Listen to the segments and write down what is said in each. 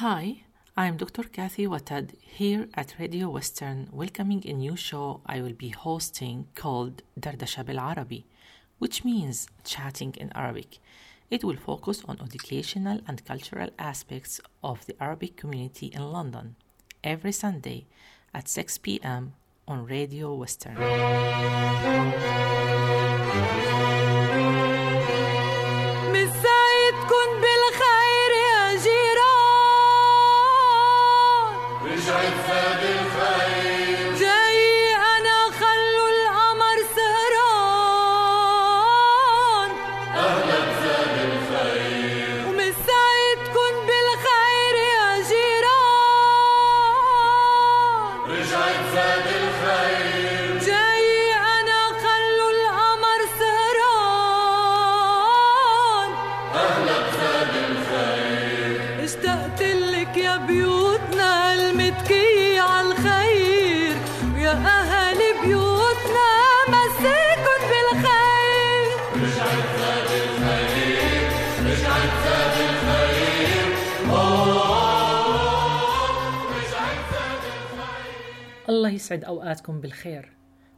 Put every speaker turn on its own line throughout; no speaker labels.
Hi, I'm Dr. Kathy Watad here at Radio Western, welcoming a new show I will be hosting called Dardasha Bil Arabi, which means chatting in Arabic. It will focus on educational and cultural aspects of the Arabic community in London every Sunday at 6 p.m. on Radio Western. يسعد أوقاتكم بالخير.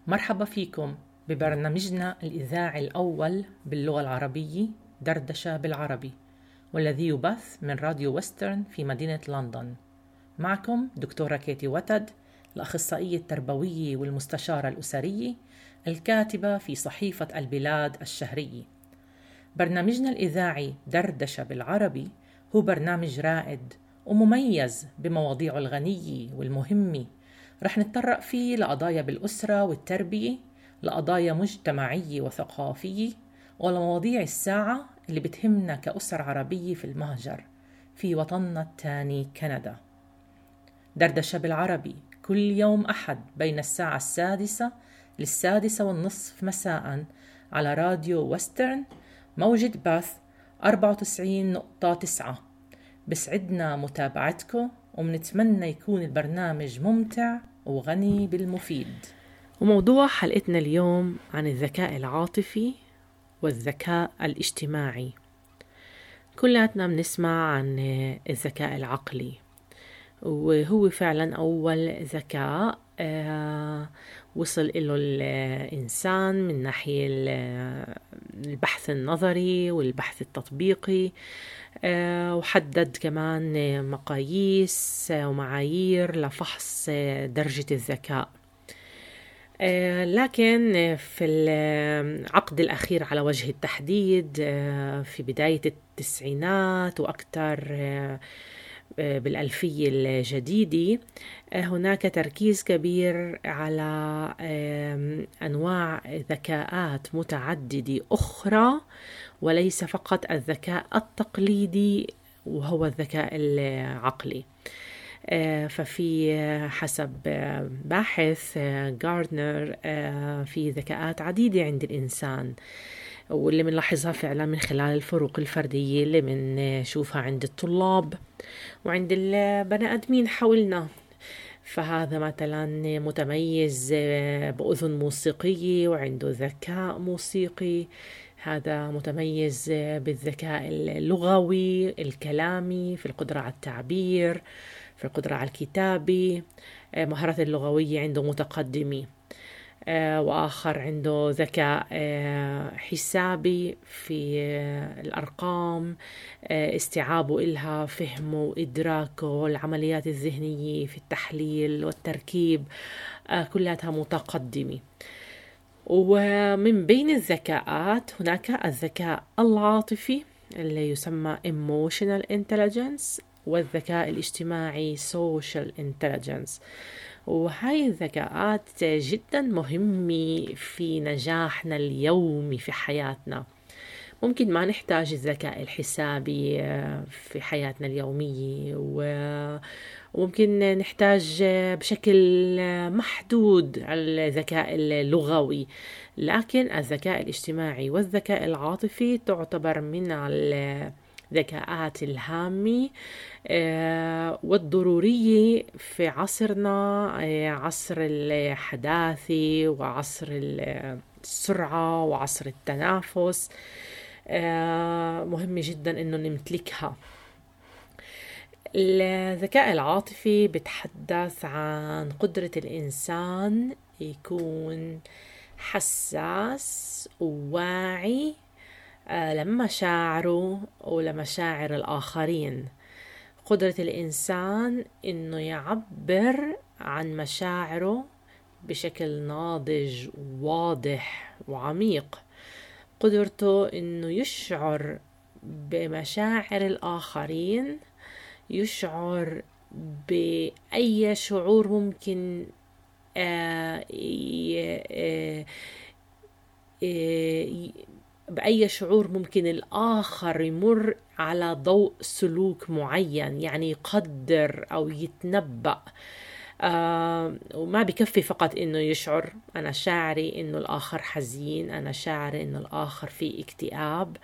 مرحبا فيكم ببرنامجنا الإذاعي الأول باللغة العربية دردشة بالعربي والذي يبث من راديو ويسترن في مدينة لندن. معكم دكتورة كيتي وتد الأخصائية التربوية والمستشارة الأسرية الكاتبة في صحيفة البلاد الشهرية. برنامجنا الإذاعي دردشة بالعربي هو برنامج رائد ومميز بمواضيعه الغنية والمهمة رح نتطرق فيه لقضايا بالأسرة والتربية لقضايا مجتمعية وثقافية ولمواضيع الساعة اللي بتهمنا كأسر عربية في المهجر في وطننا الثاني كندا. دردشة بالعربي كل يوم أحد بين الساعة السادسة للسادسة والنصف مساء على راديو وسترن موجة باث 94.9 بسعدنا متابعتكم ومنتمنى يكون البرنامج ممتع وغني بالمفيد. وموضوع حلقتنا اليوم عن الذكاء العاطفي والذكاء الاجتماعي. كلاتنا بنسمع عن الذكاء العقلي وهو فعلا أول ذكاء آه، وصل له الإنسان من ناحية ال- البحث النظري والبحث التطبيقي. وحدد كمان مقاييس ومعايير لفحص درجة الذكاء. آه، لكن في العقد الأخير على وجه التحديد آه، في بداية التسعينات وأكثر آه، آه، بالألفية الجديدة آه، هناك تركيز كبير على أنواع ذكاءات متعددة أخرى وليس فقط الذكاء التقليدي وهو الذكاء العقلي. آه، ففي آه، حسب آه، باحث جاردنر في ذكاءات عديدة عند الإنسان واللي بنلاحظها فعلا من خلال الفروق الفردية اللي بنشوفها عند الطلاب وعند البني آدمين حولنا. فهذا مثلا متميز بأذن موسيقية وعنده ذكاء موسيقي. هذا متميز بالذكاء اللغوي الكلامي في القدرة على التعبير في القدرة على الكتابة آه، مهارات اللغوية عنده متقدمة آه، وآخر عنده ذكاء آه، حسابي في الأرقام استيعابه إلها فهمه وإدراكه العمليات الذهنية في التحليل والتركيب كلها متقدمة. ومن بين الذكاءات هناك الذكاء العاطفي اللي يسمى emotional intelligence والذكاء الاجتماعي social intelligence. وهاي الذكاءات جدا مهمة في نجاحنا اليومي في حياتنا. ممكن ما نحتاج الذكاء الحسابي آه، في حياتنا اليومية و- وممكن نحتاج آه، بشكل آه، محدود الذكاء اللغوي. لكن الذكاء الاجتماعي والذكاء العاطفي تعتبر من الذكاءات الهامة والضرورية في عصرنا عصر الحداثة وعصر السرعة وعصر التنافس. آه، مهم جدا إنه نمتلكها. الذكاء العاطفي بتحدث عن قدرة الإنسان يكون حساس وواعي آه، لمشاعره ولمشاعر الآخرين. قدرة الإنسان إنه يعبر عن مشاعره بشكل ناضج وواضح وعميق. قدرته إنه يشعر بمشاعر الآخرين يشعر بأي شعور ممكن آه، آه، بأي شعور ممكن الآخر يمر على ضوء سلوك معين يعني يقدر أو يتنبأ. آه وما بكفي فقط إنه يشعر. أنا شاعري إنه الآخر حزين أنا شاعري إنه الآخر في اكتئاب.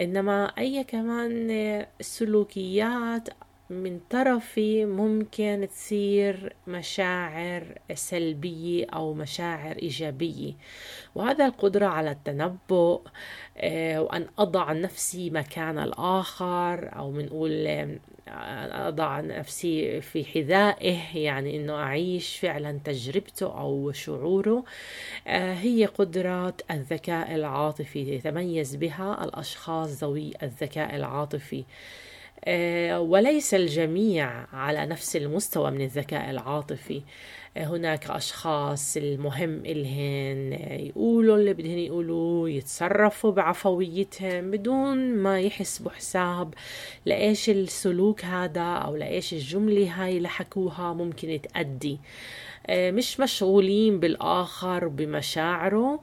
إنما أي كمان سلوكيات من طرفي ممكن تصير مشاعر سلبية أو مشاعر إيجابية. وهذا القدرة على التنبؤ آه، وأن أضع نفسي مكان الآخر أو بنقول آه، أضع نفسي في حذائه يعني أنه أعيش فعلا تجربته أو شعوره. آه، هي قدرة الذكاء العاطفي. يتميز بها الأشخاص ذوي الذكاء العاطفي. وليس الجميع على نفس المستوى من الذكاء العاطفي. آه، هناك أشخاص المهم إلهن يقولوا اللي بدهن يقولوا يتصرفوا بعفويتهم بدون ما يحسبوا حساب لإيش السلوك هذا أو لإيش الجملة هاي اللي حكوها ممكن تأدي؟ آه، مش مشغولين بالآخر وبمشاعره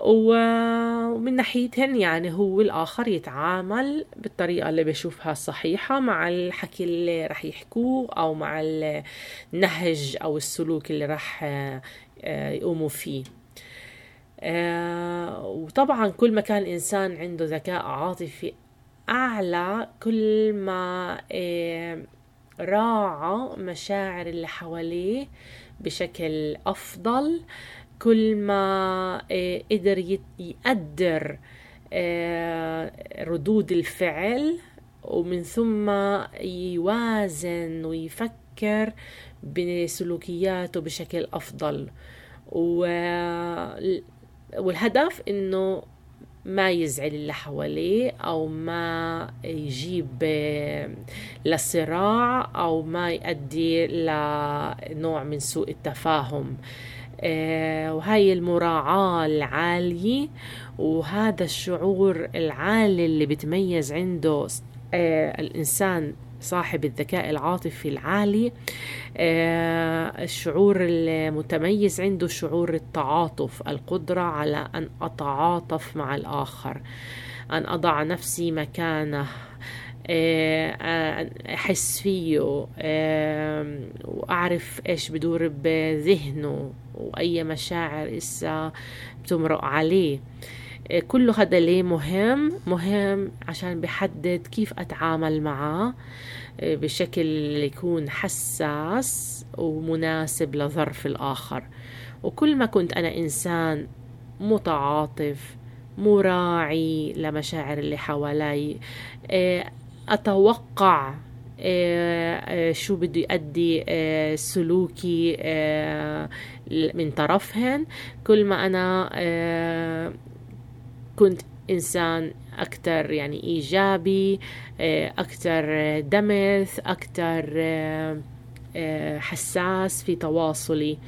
ومن ناحيتهن يعني هو الآخر يتعامل بالطريقة اللي بشوفها صحيحة مع الحكي اللي رح يحكوه أو مع النهج أو السلوك اللي رح آه، يقوموا فيه. آه، وطبعا كل ما كان الإنسان عنده ذكاء عاطفي أعلى كل ما آه، راعى مشاعر اللي حواليه بشكل أفضل كل ما آه، قدر يقدر آه، ردود الفعل ومن ثم يوازن ويفكر بسلوكياته بشكل أفضل. والهدف إنه ما يزعل اللي حواليه أو ما يجيب آه، لصراع أو ما يؤدي لنوع من سوء التفاهم. وهاي المراعاة العالية وهذا الشعور العالي اللي بتميز عنده آه، الإنسان صاحب الذكاء العاطفي العالي. آه، الشعور المتميز عنده شعور التعاطف القدرة على أن أتعاطف مع الآخر أن أضع نفسي مكانه أحس فيه وأعرف إيش بدور بذهنه وأي مشاعر إسا بتمرق عليه. كل هذا ليه مهم؟ مهم عشان بحدد كيف أتعامل معه بشكل يكون حساس ومناسب لظرف الآخر. وكل ما كنت أنا إنسان متعاطف مراعي لمشاعر اللي حوالي أتوقع آه، آه، شو بده يؤدي آه، سلوكي من طرفهن. كل ما أنا كنت إنسان أكثر يعني إيجابي أكثر دمث أكثر حساس في تواصلي.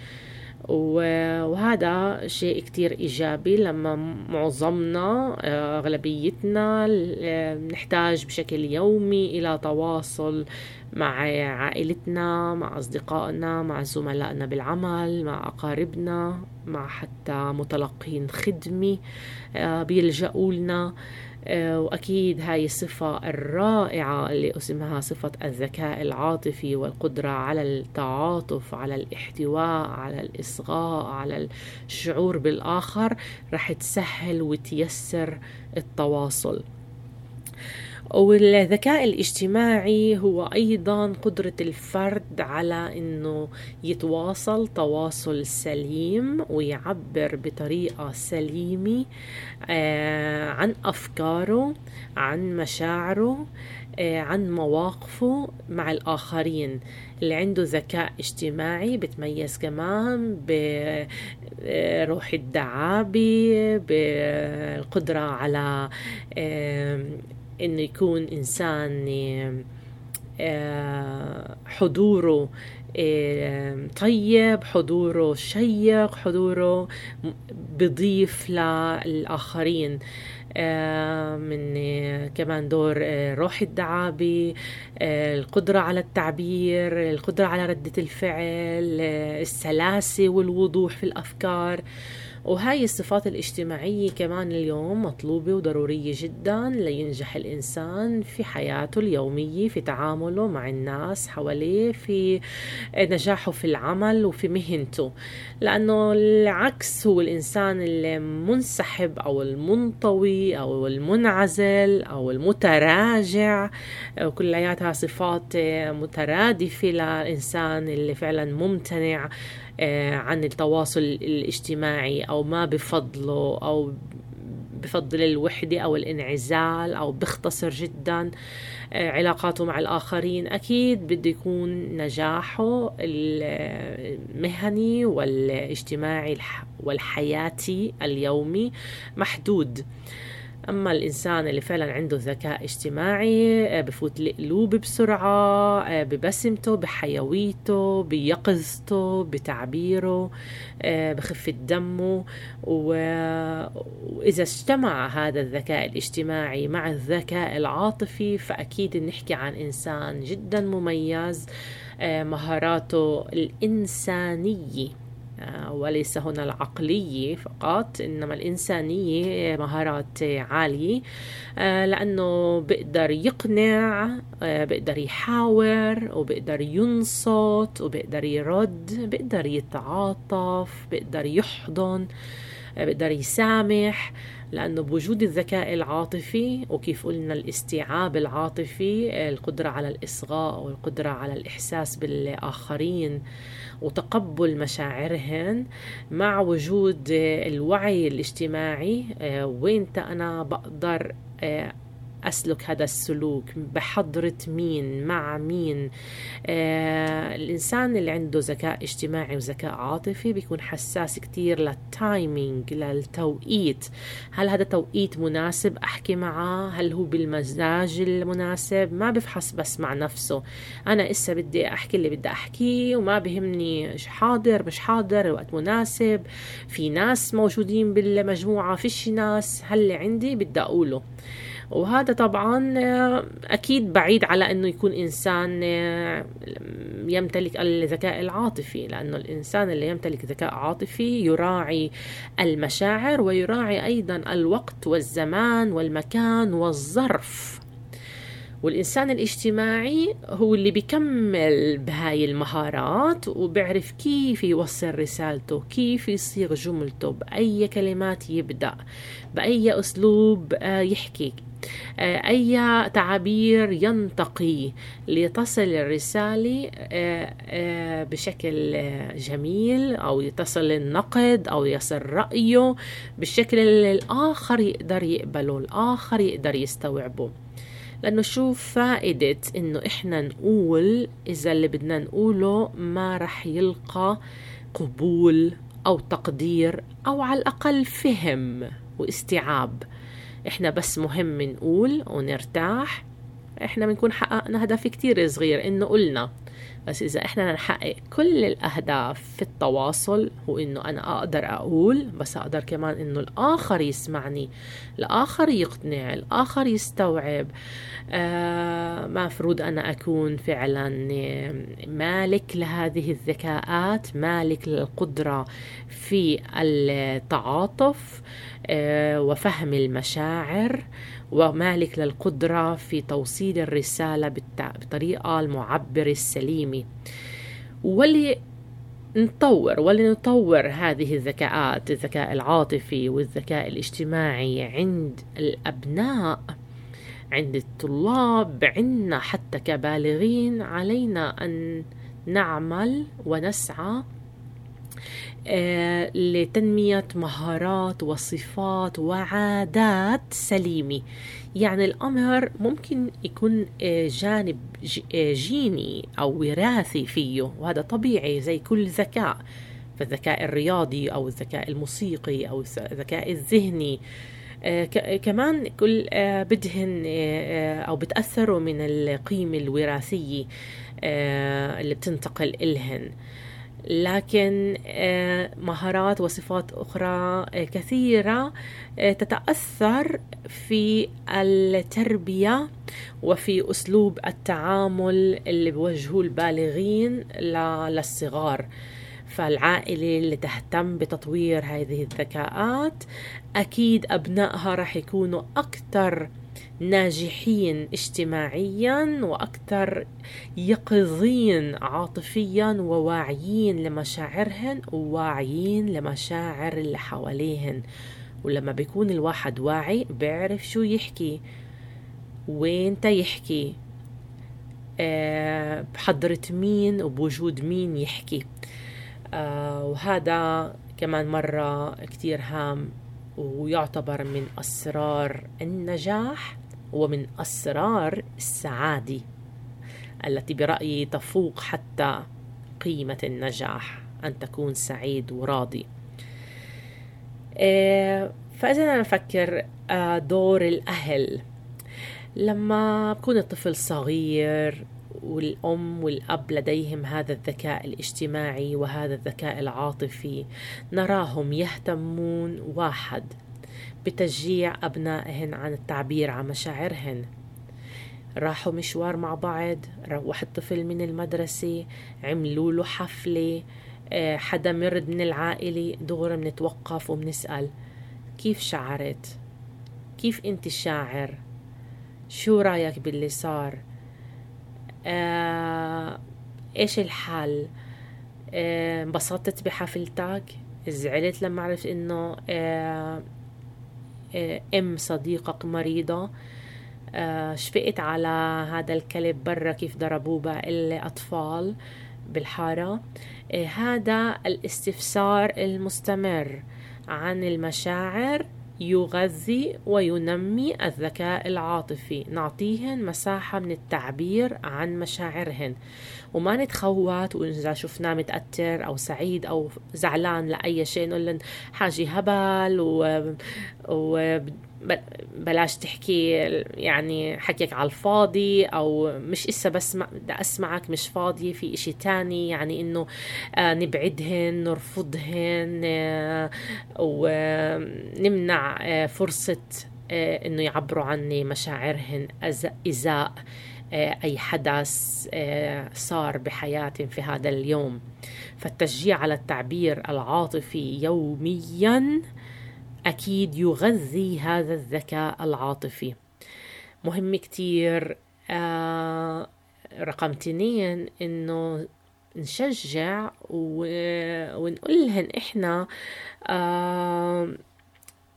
وهذا شيء كتير إيجابي لما معظمنا أغلبيتنا نحتاج بشكل يومي إلى تواصل مع عائلتنا مع أصدقائنا مع زملائنا بالعمل مع أقاربنا مع حتى متلقين خدمة آه، بيلجأوا لنا. آه، وأكيد هاي الصفة الرائعة اللي أسمها صفة الذكاء العاطفي والقدرة على التعاطف على الاحتواء على الإصغاء على الشعور بالآخر رح تسهل وتيسر التواصل. والذكاء الاجتماعي هو أيضا قدرة الفرد على أنه يتواصل تواصل سليم ويعبر بطريقة سليمة آه، عن أفكاره عن مشاعره آه، عن مواقفه مع الآخرين. اللي عنده ذكاء اجتماعي بتميز كمان بروح الدعابة بالقدرة على إنه يكون إنسان آه، حضوره طيب حضوره شيق حضوره بضيف للآخرين آه، من آه، كمان دور روح الدعابة القدرة على التعبير القدرة على ردة الفعل السلاسة والوضوح في الأفكار. وهاي الصفات الاجتماعية كمان اليوم مطلوبة وضرورية جدا لينجح الإنسان في حياته اليومية في تعامله مع الناس حواليه في نجاحه في العمل وفي مهنته. لأنه العكس هو الإنسان المنسحب أو المنطوي أو المنعزل أو المتراجع. كلياتها صفات مترادفة للإنسان اللي فعلا ممتنع. عن التواصل الاجتماعي أو ما بفضله أو بفضل الوحدة أو الانعزال أو بيختصر جدا آه، علاقاته مع الآخرين أكيد بده يكون نجاحه المهني والاجتماعي والحياتي اليومي محدود. أما الإنسان اللي فعلا عنده ذكاء اجتماعي آه، بفوت القلوب بسرعة آه، ببسمته بحيويته بيقظته بتعبيره آه، بخفة دمه. وإذا اجتمع هذا الذكاء الاجتماعي مع الذكاء العاطفي فأكيد نحكي عن إنسان جدا مميز مهاراته الإنسانية. آه، وليس هنا العقلية فقط إنما الإنسانية مهارات عالية. آه، لأنه بيقدر يقنع آه، بيقدر يحاور وبيقدر ينصت وبيقدر يرد بيقدر يتعاطف بيقدر يحضن. بيقدر يسامح لأنه بوجود الذكاء العاطفي وكيف قلنا الاستيعاب العاطفي القدرة على الإصغاء والقدرة على الإحساس بالآخرين وتقبل مشاعرهن مع وجود الوعي الاجتماعي آه، وين أنا بقدر آه، أسلك هذا السلوك بحضرة مين مع مين؟ آه الإنسان اللي عنده ذكاء اجتماعي وذكاء عاطفي بيكون حساس كتير للتايمينج للتوقيت. هل هذا توقيت مناسب أحكي معه هل هو بالمزاج المناسب؟ ما بفحص بس مع نفسه. أنا إسا بدي أحكي اللي بدي أحكيه وما بهمني حاضر مش حاضر الوقت مناسب في ناس موجودين بالمجموعة فيش ناس. هل عندي بدي أقوله. وهذا طبعا آه، أكيد بعيد على أنه يكون إنسان آه، يمتلك الذكاء العاطفي لأنه الإنسان اللي يمتلك ذكاء عاطفي يراعي المشاعر ويراعي أيضا الوقت والزمان والمكان والظرف. والإنسان الاجتماعي هو اللي بيكمل بهاي المهارات وبيعرف كيف يوصل رسالته كيف يصيغ جملته بأي كلمات يبدأ بأي أسلوب آه، يحكي. أي تعابير ينتقي لتصل الرسالة آه، بشكل جميل أو يتصل النقد أو يصل رأيه بالشكل اللي الآخر يقدر يقبله الآخر يقدر يستوعبه. لأنه شو فائدة إنه إحنا نقول إذا اللي بدنا نقوله ما رح يلقى قبول أو تقدير أو على الأقل فهم واستيعاب. إحنا بس مهم نقول ونرتاح. إحنا بنكون حققنا هدف كتير صغير إنه قلنا. بس إذا إحنا نحقق كل الأهداف في التواصل هو إنه أنا أقدر أقول بس أقدر كمان إنه الآخر يسمعني الآخر يقتنع الآخر يستوعب. آه مفروض أنا أكون فعلا مالك لهذه الذكاءات مالك للقدرة في التعاطف. وفهم المشاعر ومالك للقدرة في توصيل الرسالة بالطريقة المعبرة السليمة. واللي نطور واللي نطور هذه الذكاءات الذكاء العاطفي والذكاء الاجتماعي عند الأبناء عند الطلاب عندنا حتى كبالغين علينا أن نعمل ونسعى آه، لتنمية مهارات وصفات وعادات سليمة. يعني الأمر ممكن يكون آه، جانب آه، جيني أو وراثي فيه وهذا طبيعي زي كل ذكاء. فالذكاء الرياضي أو الذكاء الموسيقي أو الذكاء الذهني كمان كل بدهن أو بتأثروا من القيمة الوراثية اللي بتنتقل إلهن. لكن آه، مهارات وصفات أخرى آه، كثيرة آه، تتأثر في التربية وفي أسلوب التعامل اللي بوجهه البالغين للصغار. فالعائلة اللي تهتم بتطوير هذه الذكاءات أكيد أبنائها رح يكونوا أكثر ناجحين اجتماعيا وأكثر يقظين عاطفيا وواعيين لمشاعرهن وواعيين لمشاعر اللي حواليهن. ولما بيكون الواحد واعي بيعرف شو يحكي. وين يحكي؟ أه بحضرة مين وبوجود مين يحكي. أه وهذا كمان مرة كتير هام ويعتبر من أسرار النجاح. ومن أسرار السعادة التي برأيي تفوق حتى قيمة النجاح أن تكون سعيد وراضي. آه، فإذا أنا أفكر آه، دور الأهل. لما بكون الطفل صغير والأم والأب لديهم هذا الذكاء الاجتماعي وهذا الذكاء العاطفي نراهم يهتمون واحد بتشجيع أبنائهن عن التعبير عن مشاعرهن. راحوا مشوار مع بعض روح الطفل من المدرسة عملوا له حفلة آه، حدا مرد من العائلة دغري منتوقف وبنسأل كيف شعرت؟ كيف أنت شاعر؟ شو رأيك باللي صار؟ آه إيش الحل؟ آه، انبسطت آه بحفلتك؟ زعلت لما عرفت إنه آه أم صديقك مريضة آه شفقت على هذا الكلب برا كيف ضربوه باقي أطفال بالحارة. آه هذا الاستفسار المستمر عن المشاعر. يغذي وينمي الذكاء العاطفي. نعطيهن مساحة من التعبير عن مشاعرهن. وما نتخوت وإذا شفناه متأثر أو سعيد أو زعلان لأي شيء نقول حاجة هبل و... و... بلاش تحكي يعني حكيك على الفاضي أو مش إسا بس بدي أسمعك مش فاضية في إشي تاني يعني إنه آه نبعدهن نرفضهن آه ونمنع آه فرصة آه إنه يعبروا عني مشاعرهن إزاء أي حدث صار بحياتهم في هذا اليوم. فالتشجيع على التعبير العاطفي يوميا أكيد يغذي هذا الذكاء العاطفي. مهم كتير آه رقم اثنين إنه نشجع ونقول لهن إحنا آه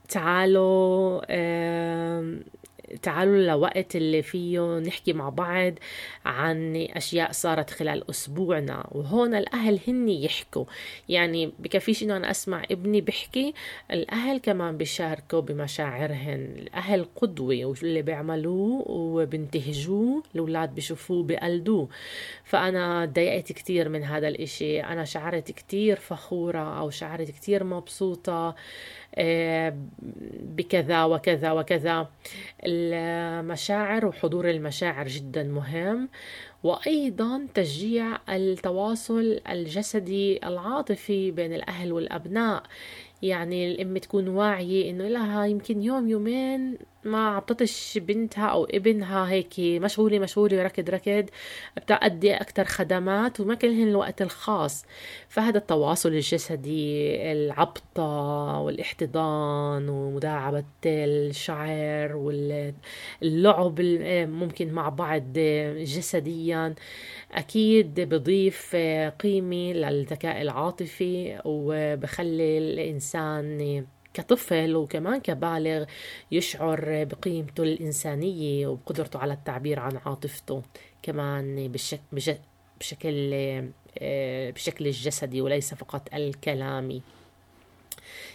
تعالوا آه تعالوا لوقت اللي فيه نحكي مع بعض عن أشياء صارت خلال أسبوعنا وهون الأهل هن يحكوا. يعني بكفيش إنه أنا أسمع ابني بحكي الأهل كمان بيشاركوا بمشاعرهن. الأهل قدوة واللي بيعملوه وبنتهجوه الأولاد بيشوفوه بقلدوه فأنا ضايقت كتير من هذا الإشي. أنا شعرت كتير فخورة أو شعرت كتير مبسوطة. بكذا وكذا وكذا. المشاعر وحضور المشاعر جدا مهم وأيضا تشجيع التواصل الجسدي العاطفي بين الأهل والأبناء. يعني الأم تكون واعية إنه لها يمكن يوم يومين ما عطتش بنتها أو ابنها هيك مشغولة مشغولة ركض ركض بتأدي أكثر خدمات وما كان لهن الوقت الخاص. فهذا التواصل الجسدي العبطة والاحتضان ومداعبة الشعر واللعب ممكن مع بعض جسديا أكيد بضيف قيمة للذكاء العاطفي وبخلي الإنسان كطفل وكمان كبالغ يشعر بقيمته الإنسانية وبقدرته على التعبير عن عاطفته كمان بشكل بشكل آه، بشكل الجسدي وليس فقط الكلامي.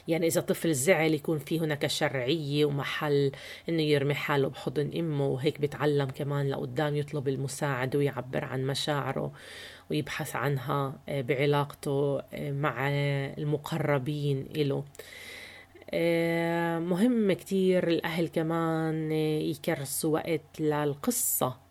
يعني إذا طفل زعل يكون في هناك شرعية ومحل إنه يرمي حاله بحضن أمه وهيك بتعلم كمان لقدام يطلب المساعدة ويعبر عن مشاعره ويبحث عنها آه، بعلاقته آه، مع المقربين إله. مهم كتير الأهل كمان يكرسوا وقت للقصة.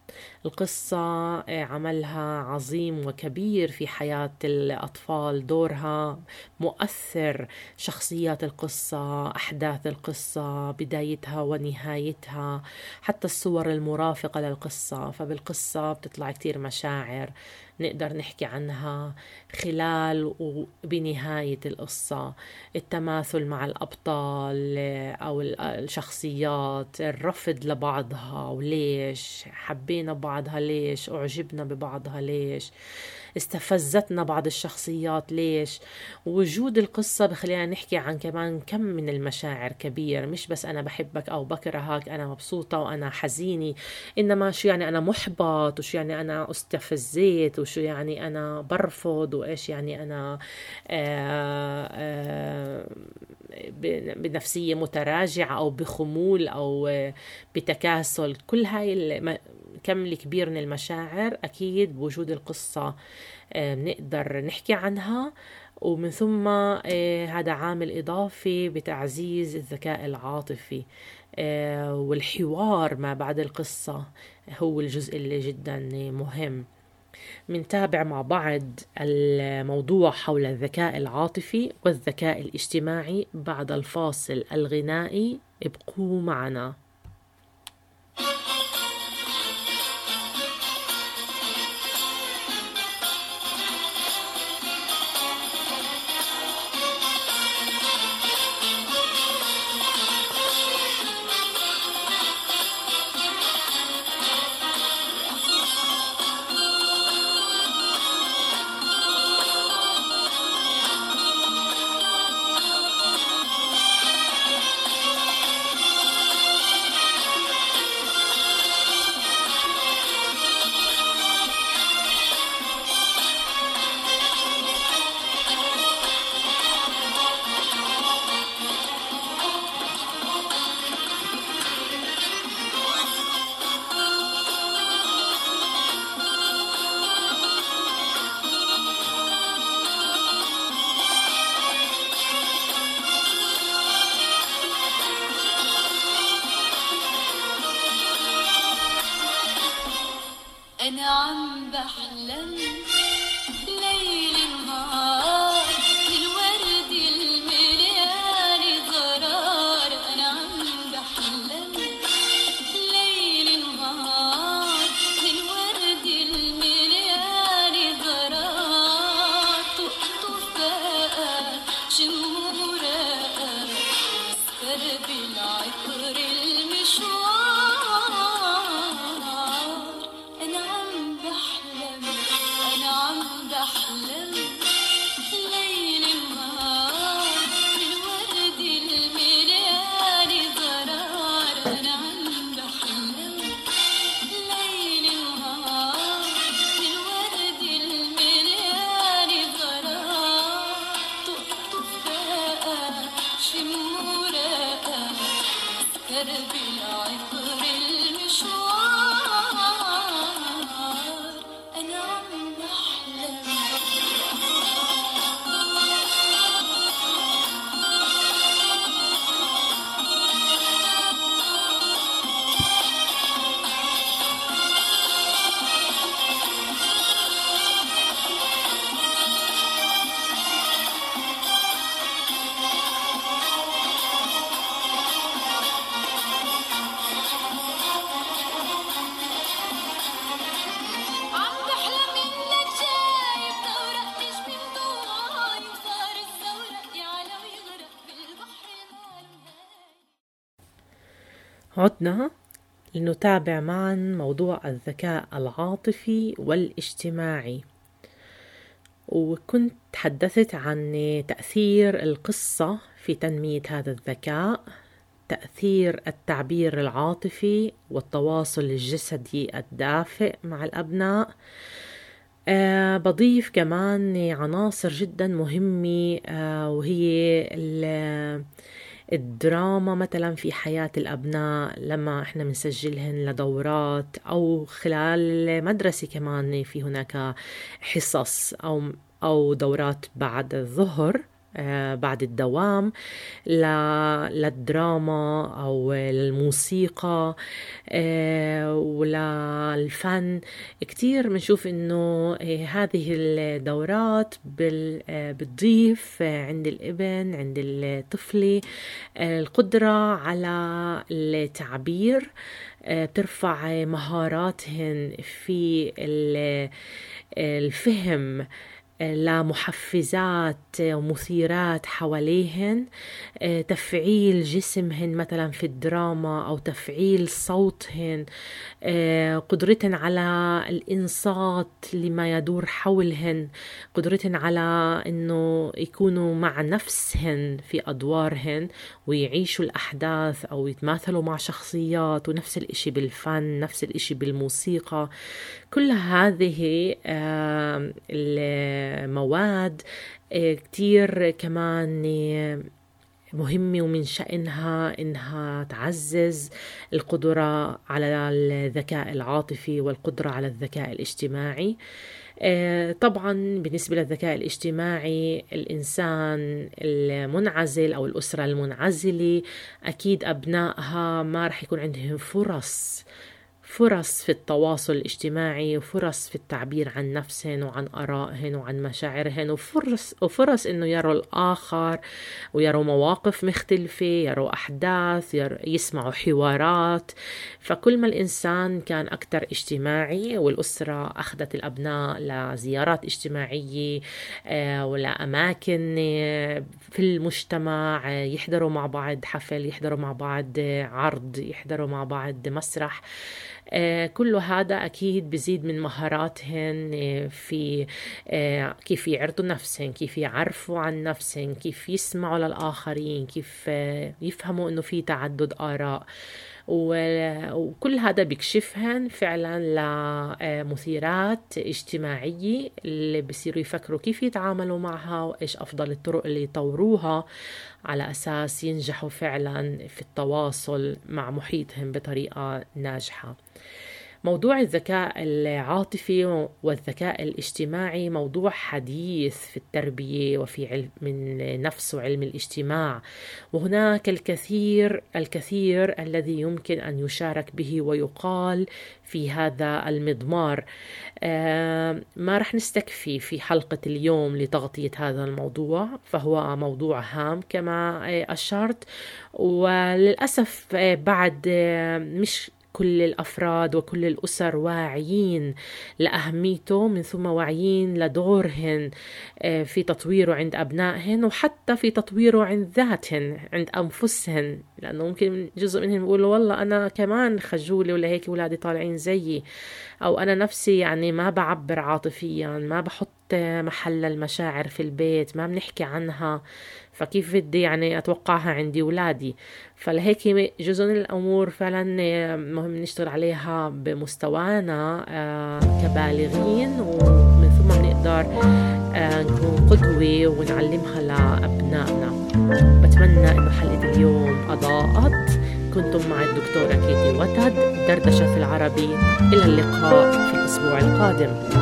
القصة آه، عملها عظيم وكبير في حياة الأطفال. دورها مؤثر شخصيات القصة أحداث القصة بدايتها ونهايتها حتى الصور المرافقة للقصة. فبالقصة بتطلع كتير مشاعر. نقدر نحكي عنها خلال وبنهاية القصة. التماثل مع الأبطال أو الشخصيات الرفض لبعضها وليش؟ حبينا بعضها ليش؟ أعجبنا ببعضها ليش؟ استفزتنا بعض الشخصيات. ليش؟ وجود القصة بخلينا نحكي عن كمان كم من المشاعر كبير مش بس أنا بحبك أو بكرهك أنا مبسوطة وأنا حزينة إنما شو يعني أنا محبط؟ وشو يعني أنا استفزيت؟ وشو يعني أنا برفض؟ وإيش يعني أنا آه، آه، بنفسية متراجعة أو بخمول أو بتكاسل. كل هاي كم الكبير من المشاعر أكيد بوجود القصة آه، بنقدر نحكي عنها. ومن ثم آه، هذا عامل إضافي بتعزيز الذكاء العاطفي آه، والحوار ما بعد القصة هو الجزء اللي جدا مهم. منتابع مع بعض الموضوع حول الذكاء العاطفي والذكاء الاجتماعي بعد الفاصل الغنائي ابقوا معنا. عدنا لنتابع معا موضوع الذكاء العاطفي والاجتماعي. وكنت تحدثت عن تأثير القصة في تنمية هذا الذكاء تأثير التعبير العاطفي والتواصل الجسدي الدافئ مع الأبناء. أه بضيف كمان عناصر جدا مهمة أه وهي الدراما مثلا في حياة الأبناء لما إحنا بنسجلهن لدورات أو خلال المدرسة كمان في هناك حصص أو أو دورات بعد الظهر. بعد الدوام للدراما أو الموسيقى آه، وللفن كتير بنشوف إنه آه، هذه الدورات بتضيف عند الإبن عند الطفل القدرة على التعبير بترفع مهاراتهن في الفهم لمحفزات ومثيرات حواليهن. آه، تفعيل جسمهن مثلا في الدراما أو تفعيل صوتهن. آه، قدرتهن على الإنصات لما يدور حولهن. قدرتهن على أنه يكونوا مع نفسهن في أدوارهن ويعيشوا الأحداث أو يتماثلوا مع شخصيات ونفس الإشي بالفن نفس الإشي بالموسيقى. كل هذه المواد آه، كتير كمان مهمة ومن شأنها إنها تعزز القدرة على الذكاء العاطفي والقدرة على الذكاء الاجتماعي. آه، طبعا بالنسبة للذكاء الاجتماعي الإنسان المنعزل أو الأسرة المنعزلة أكيد أبنائها ما رح يكون عندهم فرص فرص في التواصل الاجتماعي وفرص في التعبير عن نفسهن وعن آرائهن وعن مشاعرهن وفرص, وفرص إنه يروا الآخر ويروا مواقف مختلفة يروا أحداث يروا يسمعوا حوارات. فكل ما الإنسان كان أكثر اجتماعي والأسرة أخذت الأبناء لزيارات اجتماعية آه، ولأماكن آه، في المجتمع آه، يحضروا مع بعض حفل يحضروا مع بعض عرض يحضروا مع بعض مسرح. كل هذا أكيد بزيد من مهاراتهن آه، في آه، كيف يعرضوا نفسهم كيف يعرفوا عن نفسهم كيف يسمعوا للآخرين كيف يفهموا إنه في تعدد آراء. وكل هذا بيكشفهن فعلا لمثيرات اجتماعية اللي بصيروا يفكروا كيف يتعاملوا معها وإيش أفضل الطرق اللي يطوروها على أساس ينجحوا فعلا في التواصل مع محيطهم بطريقة ناجحة. موضوع الذكاء العاطفي والذكاء الاجتماعي موضوع حديث في التربية وفي علم النفس وعلم الاجتماع. وهناك الكثير الكثير الذي يمكن أن يشارك به ويقال في هذا المضمار. آه ما رح نستكفي في حلقة اليوم لتغطية هذا الموضوع فهو موضوع هام كما أشرت. وللأسف آه، بعد آه، مش كل الأفراد وكل الأسر واعيين لأهميته من ثم واعيين لدورهن آه، في تطويره عند أبنائهن وحتى في تطويره عند ذاتهن عند أنفسهن. لأنه ممكن جزء منهم يقولوا والله أنا كمان خجولة ولا هيك اولادي طالعين زيي أو أنا نفسي يعني ما بعبر عاطفيا ما بحط محل المشاعر في البيت ما بنحكي عنها. فكيف بدي يعني أتوقعها عندي اولادي فلهيك جزء من الأمور فعلا مهم نشتغل عليها بمستوانا آه، كبالغين ومن ثم بنقدر آه، نكون قدوة ونعلمها لأبنائنا. بتمنى إنه حلقة اليوم أضاءت. كنتم مع الدكتورة كيتي وتد دردشة في العربي. إلى اللقاء في الأسبوع القادم.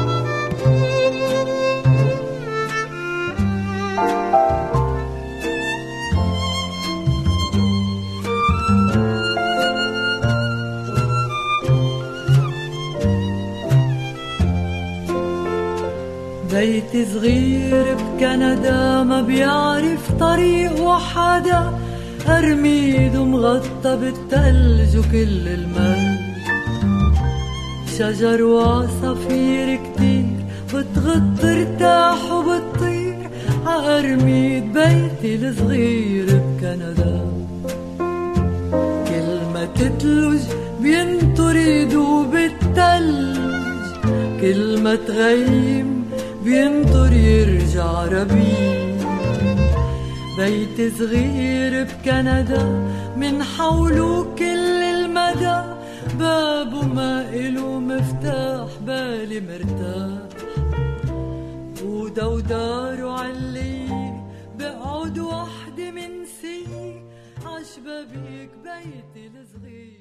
بيت صغير بكندا ما بيعرف طريق وحدا أرميد مغطى بالتلج وكل المال شجر وعصافير كتير بتغط ارتاح وبتطير عارميد بيتي الصغير بكندا. كل ما تتلج بينطر يدوب التلج كل ما تغيم بينطر يرجع ربيع بيت صغير بكندا من حوله كل المدى. بابه ما إله مفتاح بالي مرتاح. أوضة وداره علية بقعد وحدي من سي. عشبابيك بيتي الصغير.